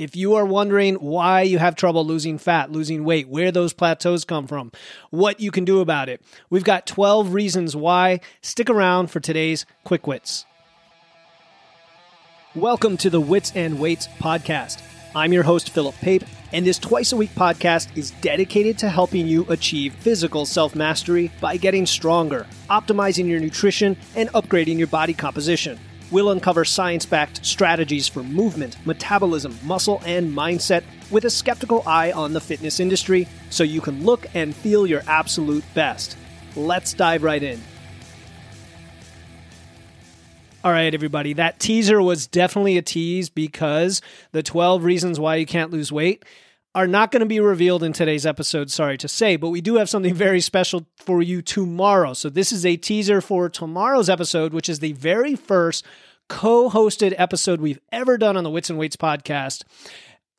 If you are wondering why you have trouble losing fat, losing weight, where those plateaus come from, what you can do about it, we've got 12 reasons why. Stick around for today's Quick Wits. Welcome to the Wits and Weights podcast. I'm your host, Philip Pape, and this twice a week podcast is dedicated to helping you achieve physical self mastery by getting stronger, optimizing your nutrition, and upgrading your body composition. We'll uncover science backed strategies for movement, metabolism, muscle, and mindset with a skeptical eye on the fitness industry so you can look and feel your absolute best. Let's dive right in. All right, everybody. That teaser was definitely a tease because the 12 reasons why you can't lose weight are not going to be revealed in today's episode, sorry to say, but we do have something very special for you tomorrow. So, this is a teaser for tomorrow's episode, which is the very first co hosted episode we've ever done on the Wits and Weights podcast.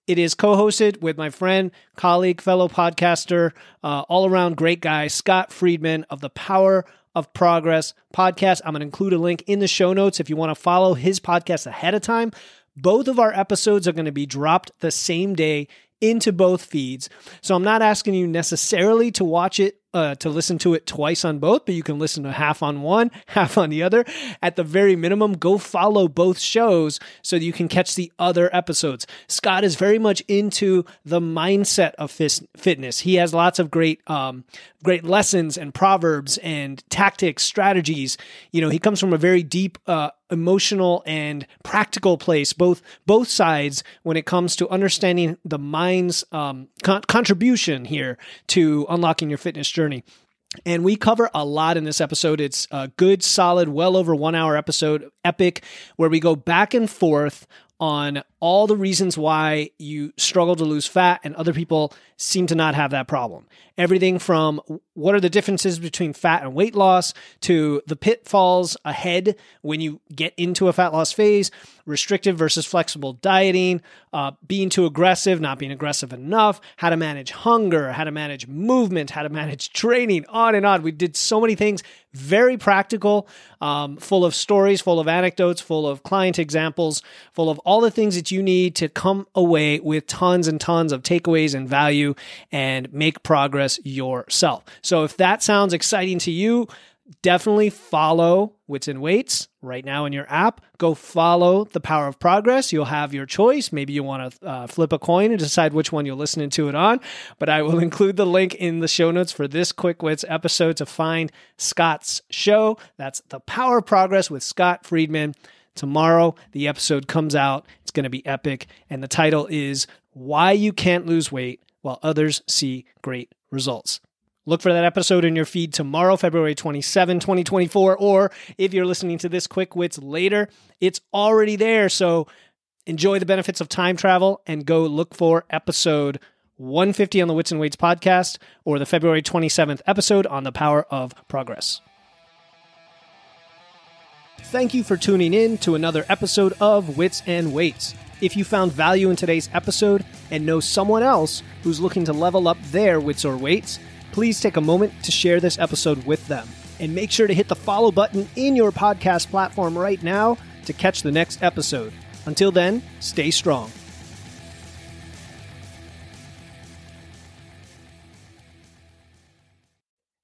It is co hosted with my friend, colleague, fellow podcaster, uh, all around great guy, Scott Friedman of the Power of Progress podcast. I'm going to include a link in the show notes if you want to follow his podcast ahead of time. Both of our episodes are going to be dropped the same day into both feeds. So I'm not asking you necessarily to watch it uh, to listen to it twice on both, but you can listen to half on one, half on the other. At the very minimum, go follow both shows so you can catch the other episodes. Scott is very much into the mindset of fitness. He has lots of great, um, great lessons and proverbs and tactics, strategies. You know, he comes from a very deep, uh, emotional and practical place both both sides when it comes to understanding the mind's um, con- contribution here to unlocking your fitness journey and we cover a lot in this episode. It's a good, solid, well over one hour episode, epic, where we go back and forth on all the reasons why you struggle to lose fat and other people seem to not have that problem. Everything from what are the differences between fat and weight loss to the pitfalls ahead when you get into a fat loss phase, restrictive versus flexible dieting, uh, being too aggressive, not being aggressive enough, how to manage hunger, how to manage movement, how to manage training, on and on. We did so many things, very practical, um, full of stories, full of anecdotes, full of client examples, full of all the things that you need to come away with tons and tons of takeaways and value and make progress yourself. So if that sounds exciting to you, definitely follow Wits and Weights right now in your app. Go follow the Power of Progress. You'll have your choice. Maybe you want to uh, flip a coin and decide which one you're listening to it on. But I will include the link in the show notes for this Quick Wits episode to find Scott's show. That's the Power of Progress with Scott Friedman. Tomorrow, the episode comes out. It's going to be epic. And the title is Why You Can't Lose Weight While Others See Great Results. Look for that episode in your feed tomorrow, February 27, 2024. Or if you're listening to this Quick Wits later, it's already there. So enjoy the benefits of time travel and go look for episode 150 on the Wits and Weights podcast or the February 27th episode on the power of progress. Thank you for tuning in to another episode of Wits and Weights. If you found value in today's episode and know someone else who's looking to level up their wits or weights, please take a moment to share this episode with them. And make sure to hit the follow button in your podcast platform right now to catch the next episode. Until then, stay strong.